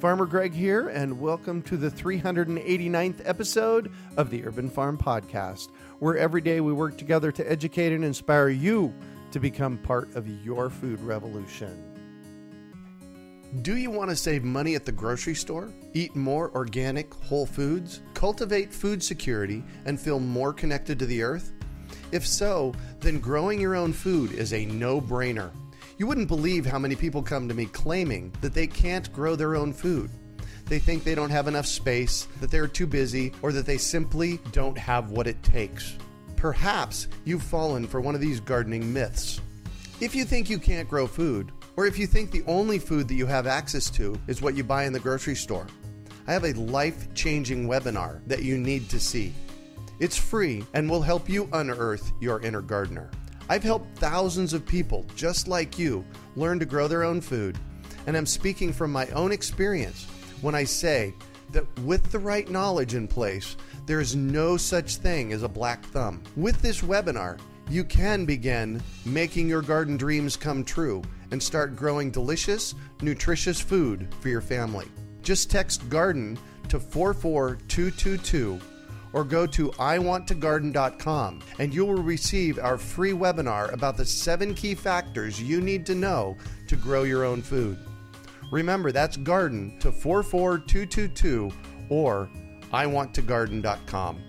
Farmer Greg here, and welcome to the 389th episode of the Urban Farm Podcast, where every day we work together to educate and inspire you to become part of your food revolution. Do you want to save money at the grocery store, eat more organic, whole foods, cultivate food security, and feel more connected to the earth? If so, then growing your own food is a no brainer. You wouldn't believe how many people come to me claiming that they can't grow their own food. They think they don't have enough space, that they're too busy, or that they simply don't have what it takes. Perhaps you've fallen for one of these gardening myths. If you think you can't grow food, or if you think the only food that you have access to is what you buy in the grocery store, I have a life changing webinar that you need to see. It's free and will help you unearth your inner gardener. I've helped thousands of people just like you learn to grow their own food, and I'm speaking from my own experience when I say that with the right knowledge in place, there is no such thing as a black thumb. With this webinar, you can begin making your garden dreams come true and start growing delicious, nutritious food for your family. Just text garden to 44222 or go to iwanttogarden.com and you will receive our free webinar about the seven key factors you need to know to grow your own food. Remember, that's garden to 44222 or iwanttogarden.com.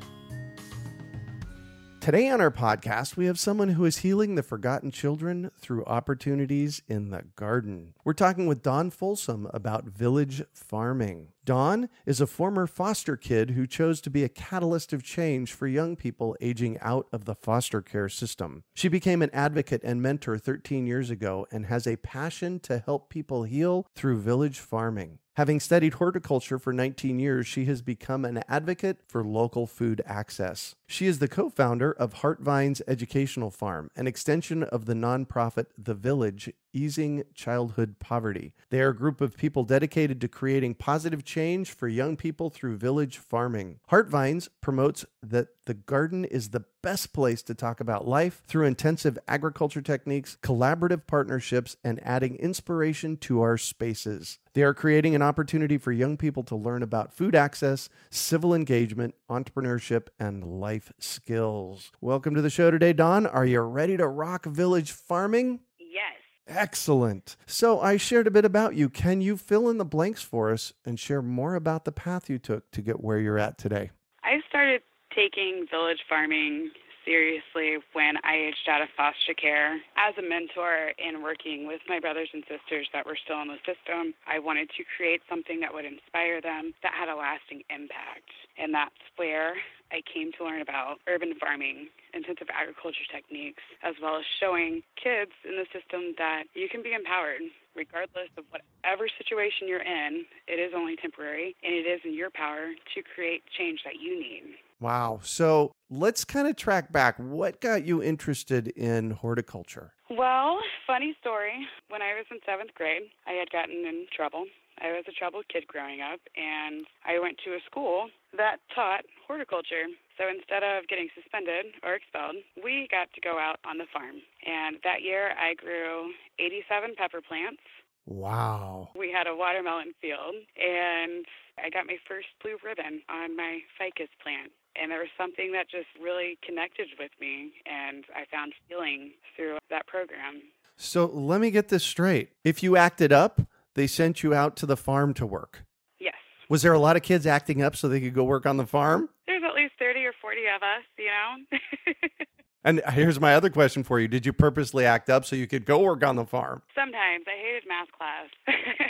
Today on our podcast, we have someone who is healing the forgotten children through opportunities in the garden. We're talking with Dawn Folsom about village farming. Dawn is a former foster kid who chose to be a catalyst of change for young people aging out of the foster care system. She became an advocate and mentor 13 years ago and has a passion to help people heal through village farming. Having studied horticulture for 19 years, she has become an advocate for local food access. She is the co founder of Heartvines Educational Farm, an extension of the nonprofit The Village Easing Childhood Poverty. They are a group of people dedicated to creating positive change for young people through village farming. Heartvines promotes that the garden is the best place to talk about life through intensive agriculture techniques, collaborative partnerships, and adding inspiration to our spaces. They are creating an opportunity for young people to learn about food access, civic engagement, entrepreneurship, and life skills. Welcome to the show today, Dawn. Are you ready to rock village farming? Yes. Excellent. So I shared a bit about you. Can you fill in the blanks for us and share more about the path you took to get where you're at today? I started taking village farming seriously when I aged out of foster care. As a mentor and working with my brothers and sisters that were still in the system, I wanted to create something that would inspire them that had a lasting impact. And that's where I came to learn about urban farming, intensive agriculture techniques, as well as showing kids in the system that you can be empowered regardless of whatever situation you're in. It is only temporary, and it is in your power to create change that you need. Wow. So let's kind of track back. What got you interested in horticulture? Well, funny story. When I was in seventh grade, I had gotten in trouble. I was a troubled kid growing up, and I went to a school that taught horticulture. So instead of getting suspended or expelled, we got to go out on the farm. And that year I grew 87 pepper plants. Wow. We had a watermelon field, and I got my first blue ribbon on my ficus plant. And there was something that just really connected with me, and I found healing through that program. So let me get this straight. If you acted up, they sent you out to the farm to work. Yes. Was there a lot of kids acting up so they could go work on the farm? There's at least 30 or 40 of us, you know? And here's my other question for you Did you purposely act up so you could go work on the farm? Sometimes. I hated math class.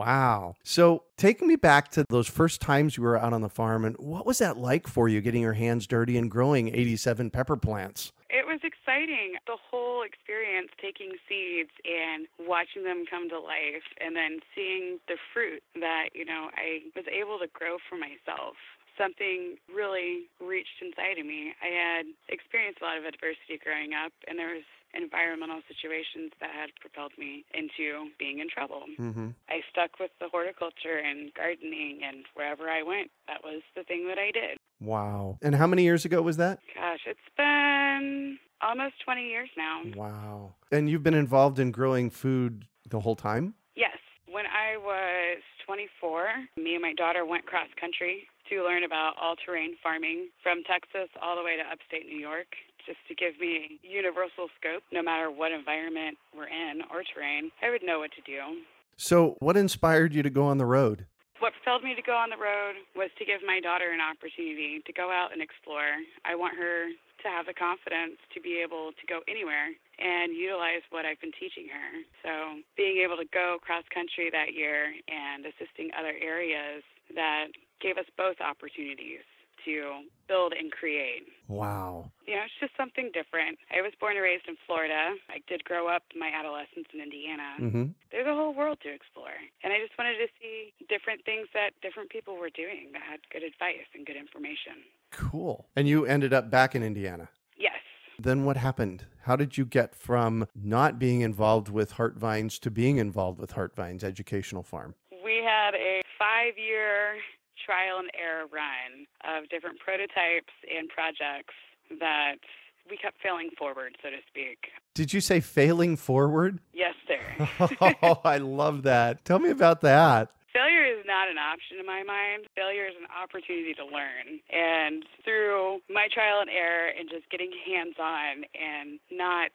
Wow. So take me back to those first times you were out on the farm and what was that like for you getting your hands dirty and growing 87 pepper plants? It was exciting. The whole experience taking seeds and watching them come to life and then seeing the fruit that, you know, I was able to grow for myself. Something really reached inside of me. I had experienced a lot of adversity growing up and there was environmental situations that had propelled me into being in trouble. Mm-hmm. I stuck with the horticulture and gardening, and wherever I went, that was the thing that I did. Wow. And how many years ago was that? Gosh, it's been almost 20 years now. Wow. And you've been involved in growing food the whole time? Yes. When I was 24, me and my daughter went cross country to learn about all terrain farming from Texas all the way to upstate New York, just to give me universal scope no matter what environment we're in or terrain. I would know what to do. So, what inspired you to go on the road? What propelled me to go on the road was to give my daughter an opportunity to go out and explore. I want her to have the confidence to be able to go anywhere and utilize what I've been teaching her. So, being able to go cross country that year and assisting other areas that gave us both opportunities to build and create. Wow. You know, it's just something different. I was born and raised in Florida. I did grow up my adolescence in Indiana. Mm-hmm. There's a whole world to explore. And I just wanted to see different things that different people were doing that had good advice and good information. Cool. And you ended up back in Indiana. Yes. Then what happened? How did you get from not being involved with Heartvines to being involved with Heartvines Educational Farm? We had a five year trial and error run of different prototypes and projects that we kept failing forward, so to speak. Did you say failing forward? Yes, sir. oh, I love that. Tell me about that. Failure is not an option in my mind. Failure is an opportunity to learn. And through my trial and error and just getting hands on and not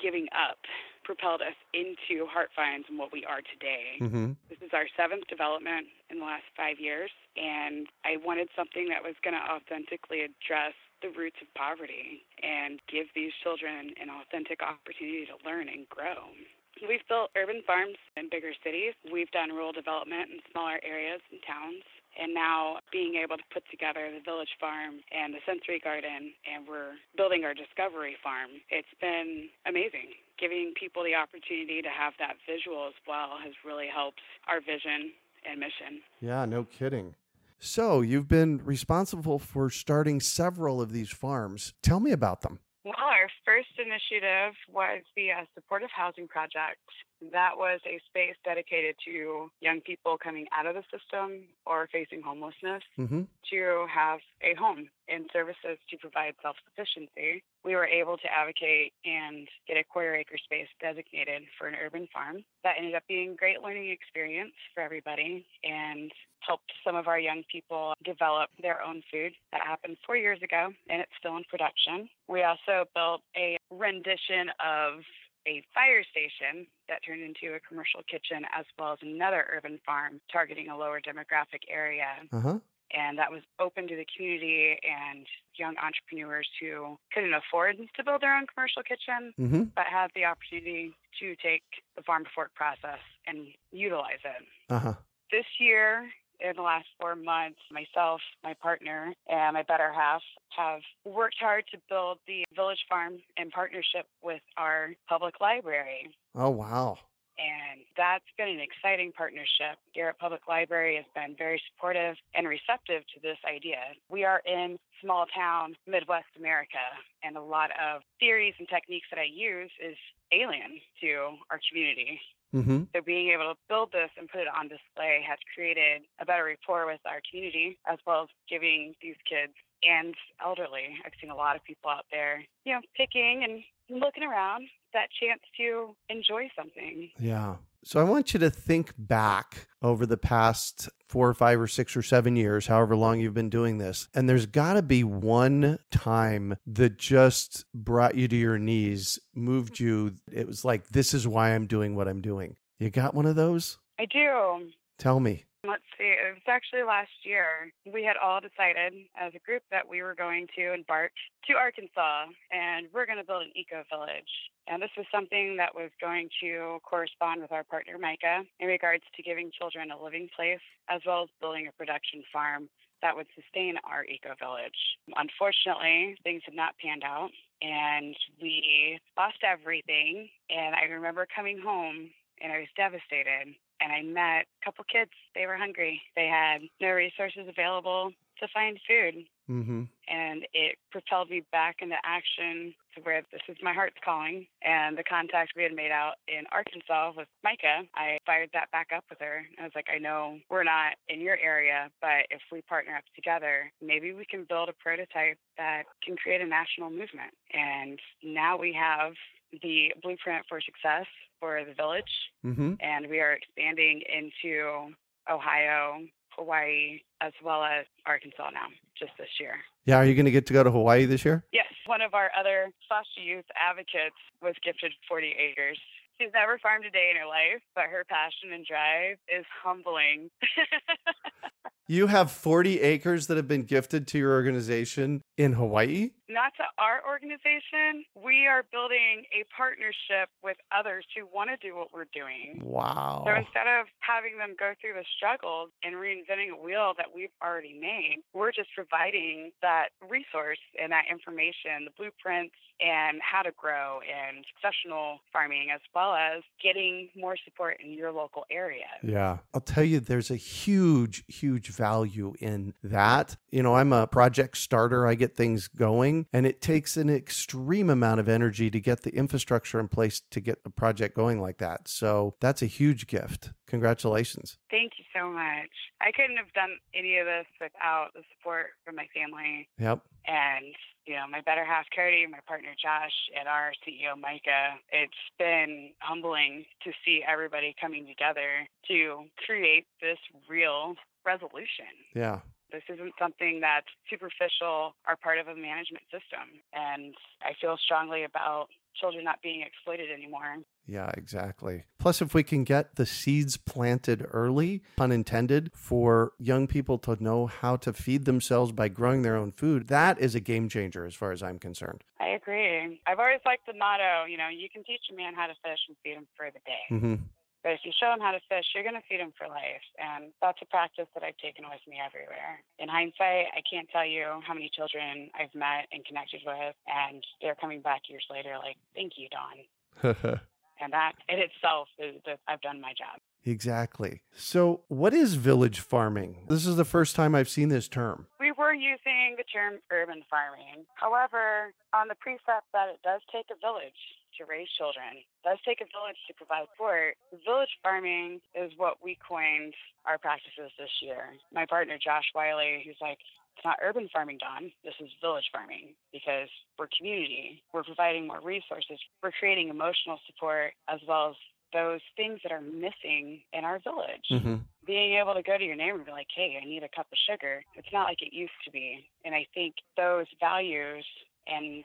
giving up propelled us into Heartvines and what we are today. Mm-hmm. This is our seventh development in the last five years, and I wanted something that was going to authentically address the roots of poverty and give these children an authentic opportunity to learn and grow. We've built urban farms in bigger cities. We've done rural development in smaller areas and towns. And now being able to put together the village farm and the sensory garden, and we're building our discovery farm. It's been amazing. Giving people the opportunity to have that visual as well has really helped our vision and mission. Yeah, no kidding. So, you've been responsible for starting several of these farms. Tell me about them. Well, our first initiative was the uh, Supportive Housing Project. That was a space dedicated to young people coming out of the system or facing homelessness Mm-hmm. to have a home and services to provide self sufficiency. We were able to advocate and get a quarter acre space designated for an urban farm. That ended up being a great learning experience for everybody and helped some of our young people develop their own food. That happened four years ago and it's still in production. We also built a rendition of a fire station that turned into a commercial kitchen as well as another urban farm targeting a lower demographic area Uh huh. and that was open to the community and young entrepreneurs who couldn't afford to build their own commercial kitchen Mm-hmm. but had the opportunity to take the farm to fork process and utilize it. Uh huh. This year, in the last four months, myself, my partner, and my better half have worked hard to build the village farm in partnership with our public library. Oh, wow. And that's been an exciting partnership. Garrett Public Library has been very supportive and receptive to this idea. We are in small town Midwest America, and a lot of theories and techniques that I use is alien to our community. Mm-hmm. So being able to build this and put it on display has created a better rapport with our community, as well as giving these kids and elderly. I've seen a lot of people out there, you know, picking and looking around that chance to enjoy something. Yeah. So I want you to think back over the past four or five or six or seven years, however long you've been doing this. And there's got to be one time that just brought you to your knees, moved you. It was like, this is why I'm doing what I'm doing. You got one of those? I do. Tell me. Let's see, it was actually last year. We had all decided as a group that we were going to embark to Arkansas and we're going to build an eco village. And this was something that was going to correspond with our partner, Micah, in regards to giving children a living place as well as building a production farm that would sustain our eco village. Unfortunately, things had not panned out and we lost everything. And I remember coming home and I was devastated and I met a couple kids. They were hungry. They had no resources available to find food. Mm-hmm. And it propelled me back into action to where this is my heart's calling. And the contact we had made out in Arkansas with Micah, I fired that back up with her. I was like, I know we're not in your area, but if we partner up together, maybe we can build a prototype that can create a national movement. And now we have the blueprint for success for the village, Mm-hmm. and we are expanding into Ohio, Hawaii, as well as Arkansas now, just this year. Yeah. Are you going to get to go to Hawaii this year? Yes, one of our other foster youth advocates was gifted 40 acres. She's never farmed a day in her life, but her passion and drive is humbling. You have 40 acres that have been gifted to your organization in Hawaii? Not to our organization, we are building a partnership with others who want to do what we're doing. Wow. So instead of having them go through the struggles and reinventing a wheel that we've already made, we're just providing that resource and that information, the blueprints and how to grow and successional farming, as well as getting more support in your local area. Yeah. I'll tell you, there's a huge, huge value in that. You know, I'm a project starter, I get things going, and it takes an extreme amount of energy to get the infrastructure in place to get a project going like that. So that's a huge gift. Congratulations. Thank you so much. I couldn't have done any of this without the support from my family Yep. and you know my better half Cody, my partner Josh, and our CEO Micah. It's been humbling to see everybody coming together to create this real resolution. Yeah. This isn't something that's superficial or part of a management system. And I feel strongly about children not being exploited anymore. Yeah, exactly. Plus, if we can get the seeds planted early, pun intended, for young people to know how to feed themselves by growing their own food, that is a game changer as far as I'm concerned. I agree. I've always liked the motto, you know, you can teach a man how to fish and feed him for the day. Mm-hmm. But if you show them how to fish, you're going to feed them for life. And that's a practice that I've taken with me everywhere. In hindsight, I can't tell you how many children I've met and connected with, and they're coming back years later like, thank you, Dawn. And that in itself is that I've done my job. exactly. So, what is village farming? This is the first time I've seen this term. We were using the term urban farming. However, on the precept that it does take a village to raise children, does take a village to provide support, village farming is what we coined our practices this year. My partner, Josh Wiley, who's like, it's not urban farming, Dawn. This is village farming because we're community. We're providing more resources. We're creating emotional support as well as those things that are missing in our village Mm-hmm. being able to go to your neighbor and be like, hey, I need a cup of sugar. It's not like it used to be. And I think those values and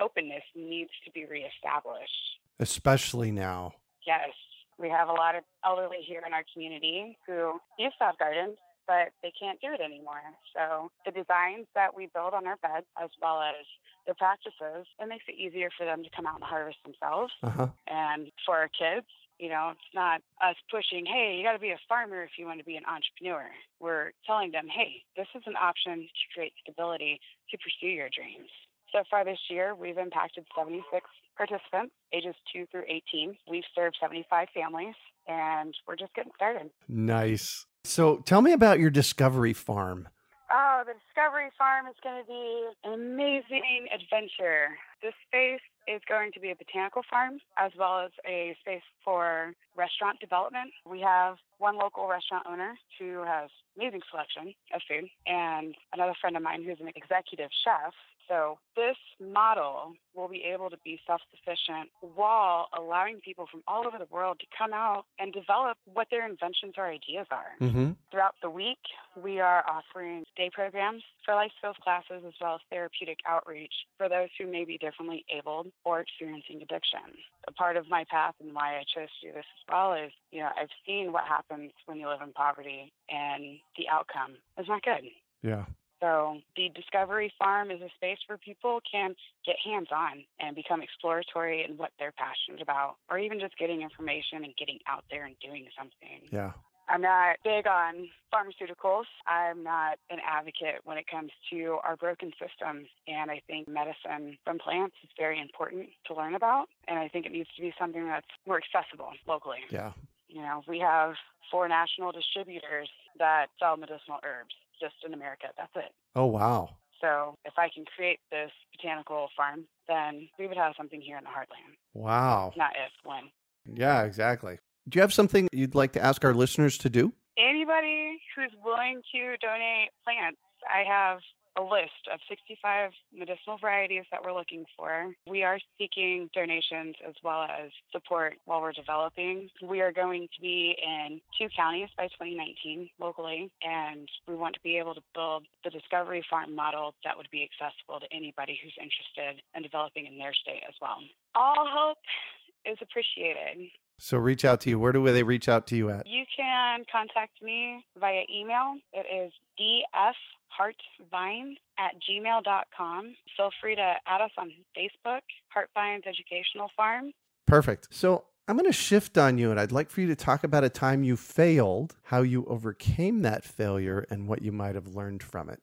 openness needs to be reestablished. Especially now. Yes, we have a lot of elderly here in our community who used to have gardens, but they can't do it anymore. So the designs that we build on our beds, as well as the practices, it makes it easier for them to come out and harvest themselves. Uh huh. And for our kids, you know, it's not us pushing, hey, you got to be a farmer if you want to be an entrepreneur. We're telling them, hey, this is an option to create stability to pursue your dreams. So far this year, we've impacted 76 participants, ages 2 through 18. We've served 75 families, and we're just getting started. Nice. So, tell me about your discovery farm. Oh, the Discovery Farm is going to be an amazing adventure. This space is going to be a botanical farm as well as a space for restaurant development. We have one local restaurant owner who has amazing selection of food and another friend of mine who's an executive chef so this model will be able to be self-sufficient while allowing people from all over the world to come out and develop what their inventions or ideas are. Mm-hmm. Throughout the week, we are offering day programs for life skills classes as well as therapeutic outreach for those who may be differently abled or experiencing addiction. A part of my path and why I chose to do this as well is, you know, I've seen what happens when you live in poverty and the outcome is not good. Yeah. So the Discovery Farm is a space where people can get hands-on and become exploratory in what they're passionate about, or even just getting information and getting out there and doing something. Yeah. I'm not big on pharmaceuticals. I'm not an advocate when it comes to our broken systems. And I think medicine from plants is very important to learn about. And I think it needs to be something that's more accessible locally. Yeah. You know, we have four national distributors that sell medicinal herbs just in America. That's it. Oh, wow. So if I can create this botanical farm, then we would have something here in the heartland. Wow. Not if, when. Yeah, exactly. Do you have something you'd like to ask our listeners to do? Anybody who's willing to donate plants, I have a list of 65 medicinal varieties that we're looking for. We are seeking donations as well as support while we're developing. We are going to be in two counties by 2019 locally, and we want to be able to build the Discovery Farm model that would be accessible to anybody who's interested in developing in their state as well. All help is appreciated. So reach out to you. Where do they reach out to you at? You can contact me via email. It is dfheartvine at gmail.com. Feel free to add us on Facebook, Heartvines Educational Farm. Perfect. So I'm going to shift on you, and I'd like for you to talk about a time you failed, how you overcame that failure, and what you might have learned from it.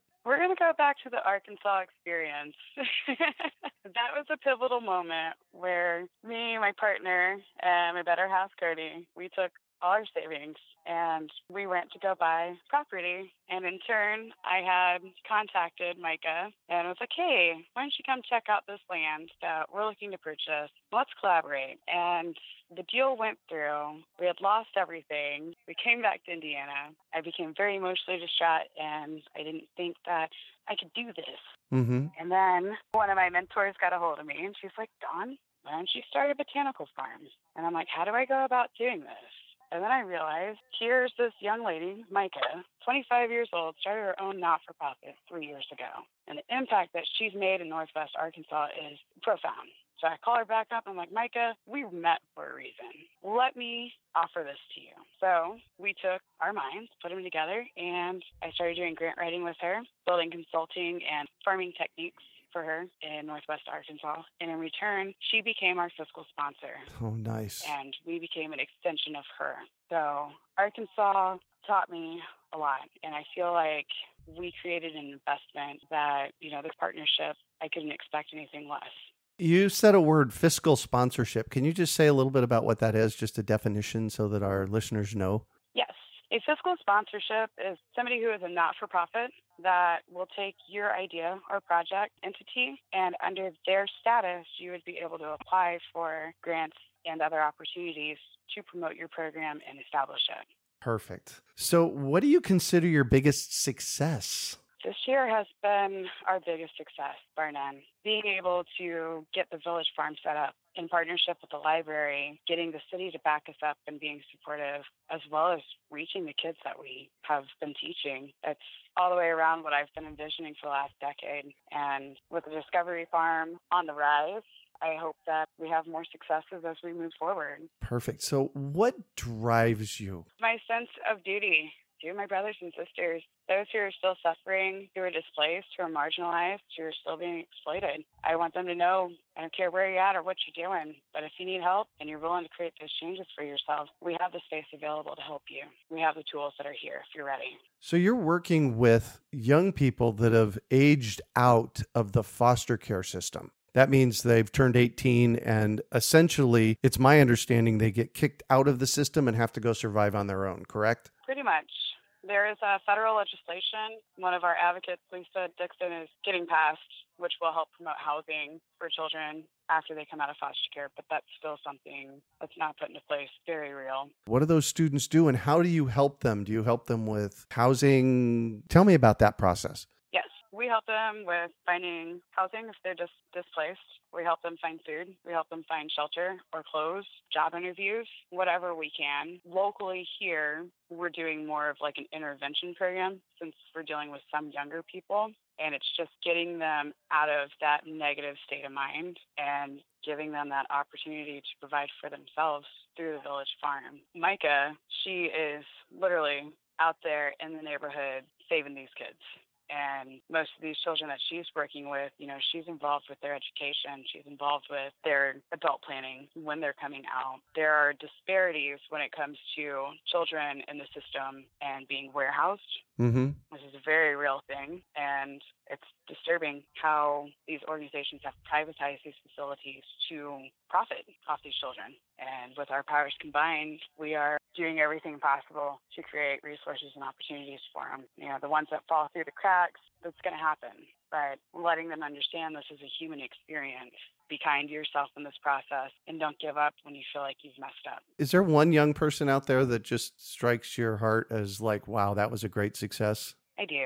Go back to the Arkansas experience. that was a pivotal moment where me, my partner, and my better half, Cody, we took all our savings and we went to go buy property. And in turn, I had contacted Micah and was like, hey, why don't you come check out this land that we're looking to purchase? Let's collaborate. And the deal went through. We had lost everything. We came back to Indiana. I became very emotionally distraught and I didn't think that I could do this. Mm-hmm. And then one of my mentors got a hold of me and she's like, Dawn, why don't you start a botanical farm? And I'm like, how do I go about doing this? And then I realized here's this young lady, Micah, 25 years old, started her own not for profit three years ago. And the impact that she's made in Northwest Arkansas is profound. So I call her back up. I'm like, Micah, we met for a reason. Let me offer this to you. So we took our minds, put them together, and I started doing grant writing with her, building consulting and farming techniques for her in Northwest Arkansas. And in return, she became our fiscal sponsor. Oh, nice. And we became an extension of her. So Arkansas taught me a lot. And I feel like we created an investment that, you know, this partnership, I couldn't expect anything less. You said a word fiscal sponsorship. Can you just say a little bit about what that is, just a definition so that our listeners know? A fiscal sponsorship is somebody who is a not for profit that will take your idea or project entity, and under their status, you would be able to apply for grants and other opportunities to promote your program and establish it. Perfect. So, what do you consider your biggest success? This year has been our biggest success, bar none. Being able to get the village farm set up in partnership with the library, getting the city to back us up and being supportive, as well as reaching the kids that we have been teaching. It's all the way around what I've been envisioning for the last decade. And with the Discovery Farm on the rise, I hope that we have more successes as we move forward. Perfect. So, what drives you? My sense of duty my brothers and sisters, those who are still suffering, who are displaced, who are marginalized, who are still being exploited. I want them to know I don't care where you're at or what you're doing, but if you need help and you're willing to create those changes for yourself, we have the space available to help you. We have the tools that are here if you're ready. So, you're working with young people that have aged out of the foster care system. That means they've turned 18 and essentially, it's my understanding they get kicked out of the system and have to go survive on their own, correct? Pretty much. There is a federal legislation. One of our advocates, Lisa Dixon, is getting passed, which will help promote housing for children after they come out of foster care. But that's still something that's not put into place. Very real. What do those students do, and how do you help them? Do you help them with housing? Tell me about that process. We help them with finding housing if they're just displaced. We help them find food. We help them find shelter or clothes, job interviews, whatever we can. Locally here, we're doing more of like an intervention program since we're dealing with some younger people. And it's just getting them out of that negative state of mind and giving them that opportunity to provide for themselves through the village farm. Micah, she is literally out there in the neighborhood saving these kids and most of these children that she's working with, you know, she's involved with their education. She's involved with their adult planning when they're coming out. There are disparities when it comes to children in the system and being warehoused. Mm-hmm. This is a very real thing, and it's disturbing how these organizations have privatized these facilities to profit off these children. And with our powers combined, we are doing everything possible to create resources and opportunities for them. You know, the ones that fall through the cracks, that's going to happen. But letting them understand this is a human experience. Be kind to yourself in this process and don't give up when you feel like you've messed up. Is there one young person out there that just strikes your heart as like, wow, that was a great success? I do.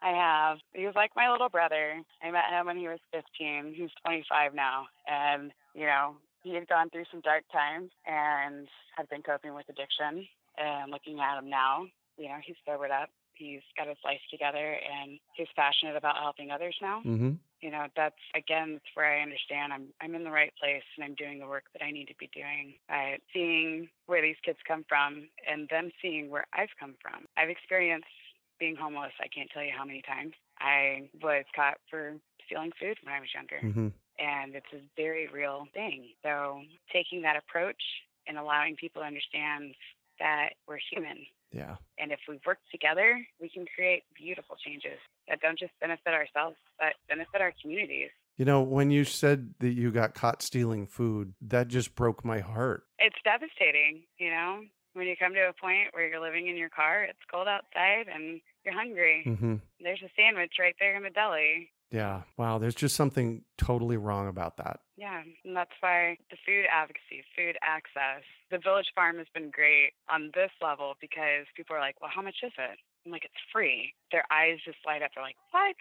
I have. He was like my little brother. I met him when he was 15. He's 25 now. And, you know, he had gone through some dark times and had been coping with addiction. And looking at him now, you know, he's sobered up. He's got his life together and he's passionate about helping others now. Mm-hmm. You know, that's again, that's where I understand I'm I'm in the right place and I'm doing the work that I need to be doing. By seeing where these kids come from and them seeing where I've come from. I've experienced being homeless. I can't tell you how many times. I was caught for stealing food when I was younger. Mm-hmm. And it's a very real thing. So taking that approach and allowing people to understand that we're human. Yeah. And if we work together, we can create beautiful changes that don't just benefit ourselves, but benefit our communities. You know, when you said that you got caught stealing food, that just broke my heart. It's devastating, you know, when you come to a point where you're living in your car, it's cold outside and you're hungry. Mm-hmm. There's a sandwich right there in the deli. Yeah. Wow. There's just something totally wrong about that. Yeah. And that's why the food advocacy, food access, the village farm has been great on this level because people are like, well, how much is it? I'm like, it's free. Their eyes just light up. They're like, what?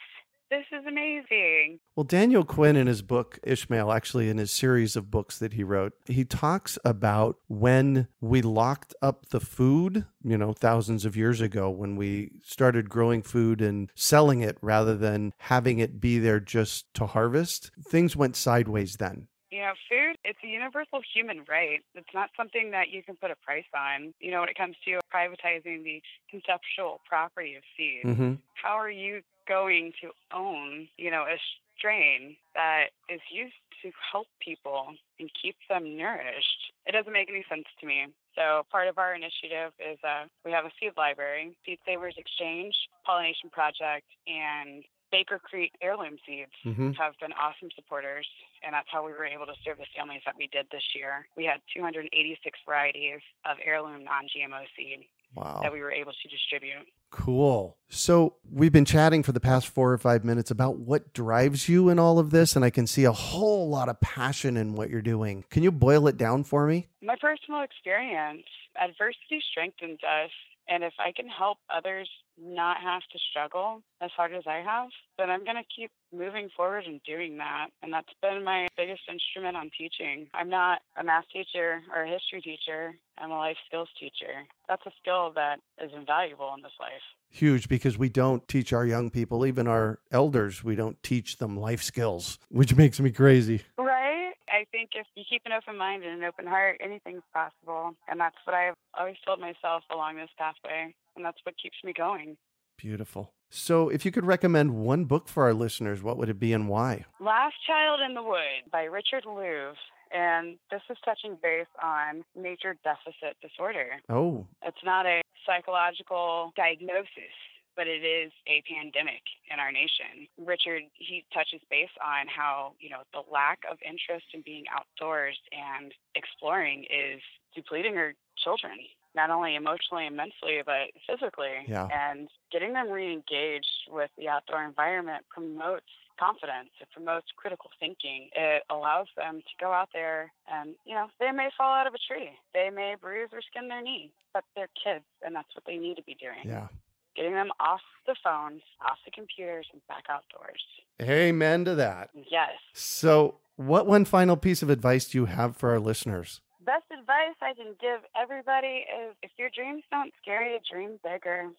This is amazing. Well, Daniel Quinn, in his book Ishmael, actually in his series of books that he wrote, he talks about when we locked up the food, you know, thousands of years ago, when we started growing food and selling it rather than having it be there just to harvest. Things went sideways then. You know, food, it's a universal human right. It's not something that you can put a price on. You know, when it comes to privatizing the conceptual property of seed, Mm-hmm. how are you going to own, you know, a strain that is used to help people and keep them nourished? It doesn't make any sense to me. So part of our initiative is uh, we have a seed library, Seed Savers Exchange, Pollination Project, and Baker Creek Heirloom Seeds Mm-hmm. have been awesome supporters, and that's how we were able to serve the families that we did this year. We had 286 varieties of heirloom non-GMO seed Wow. that we were able to distribute. Cool. So we've been chatting for the past four or five minutes about what drives you in all of this, and I can see a whole lot of passion in what you're doing. Can you boil it down for me? My personal experience, adversity strengthens us. And if I can help others not have to struggle as hard as I have, then I'm going to keep moving forward and doing that. And that's been my biggest instrument on teaching. I'm not a math teacher or a history teacher, I'm a life skills teacher. That's a skill that is invaluable in this life. Huge because we don't teach our young people, even our elders, we don't teach them life skills, which makes me crazy. Right? I think if you keep an open mind and an open heart, anything's possible. And that's what I've always told myself along this pathway. And that's what keeps me going. Beautiful. So, if you could recommend one book for our listeners, what would it be and why? Last Child in the Wood by Richard Louv. And this is touching base on nature deficit disorder. Oh, It's not a psychological diagnosis, but it is a pandemic in our nation. Richard, he touches base on how, you know, the lack of interest in being outdoors and exploring is depleting our children. Not only emotionally and mentally, but physically. Yeah. And getting them re engaged with the outdoor environment promotes confidence. It promotes critical thinking. It allows them to go out there and, you know, they may fall out of a tree. They may bruise or skin their knee, but they're kids and that's what they need to be doing. Yeah. Getting them off the phones, off the computers, and back outdoors. Amen to that. Yes. So, what one final piece of advice do you have for our listeners? Best advice I can give everybody is if your dreams don't scare you, dream bigger.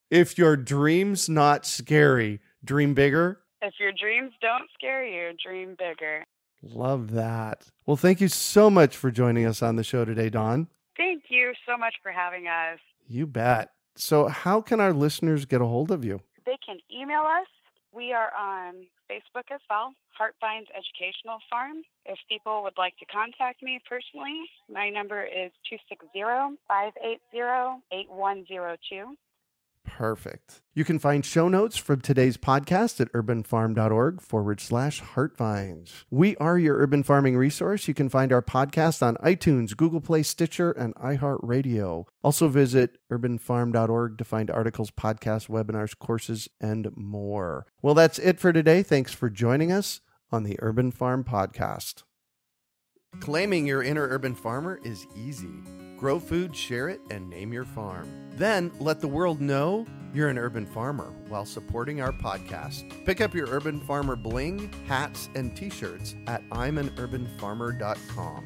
if your dream's not scary, dream bigger. If your dreams don't scare you, dream bigger. Love that. Well, thank you so much for joining us on the show today, Dawn. Thank you so much for having us. You bet. So, how can our listeners get a hold of you? They can email us. We are on Facebook as well, Heartvines Educational Farm. If people would like to contact me personally, my number is 260 580 8102. Perfect. You can find show notes from today's podcast at urbanfarm.org forward slash heartvines. We are your urban farming resource. You can find our podcast on iTunes, Google Play, Stitcher, and iHeartRadio. Also visit urbanfarm.org to find articles, podcasts, webinars, courses, and more. Well, that's it for today. Thanks for joining us on the Urban Farm Podcast. Claiming your inner urban farmer is easy. Grow food, share it, and name your farm. Then let the world know you're an urban farmer while supporting our podcast. Pick up your Urban Farmer bling, hats, and t shirts at I'mAnUrbanFarmer.com.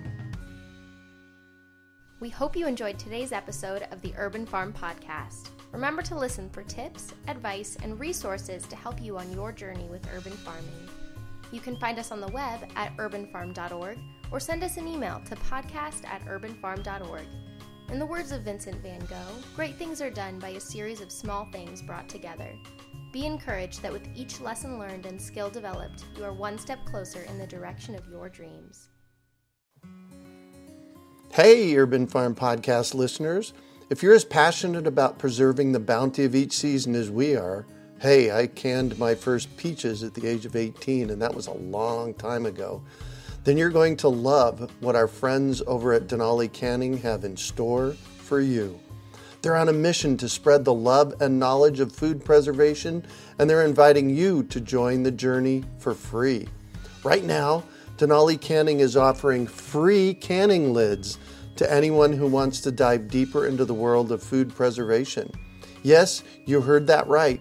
We hope you enjoyed today's episode of the Urban Farm Podcast. Remember to listen for tips, advice, and resources to help you on your journey with urban farming. You can find us on the web at urbanfarm.org or send us an email to podcast at urbanfarm.org. In the words of Vincent van Gogh, great things are done by a series of small things brought together. Be encouraged that with each lesson learned and skill developed, you are one step closer in the direction of your dreams. Hey, Urban Farm Podcast listeners. If you're as passionate about preserving the bounty of each season as we are, hey, I canned my first peaches at the age of 18, and that was a long time ago then you're going to love what our friends over at Denali Canning have in store for you. They're on a mission to spread the love and knowledge of food preservation, and they're inviting you to join the journey for free. Right now, Denali Canning is offering free canning lids to anyone who wants to dive deeper into the world of food preservation. Yes, you heard that right,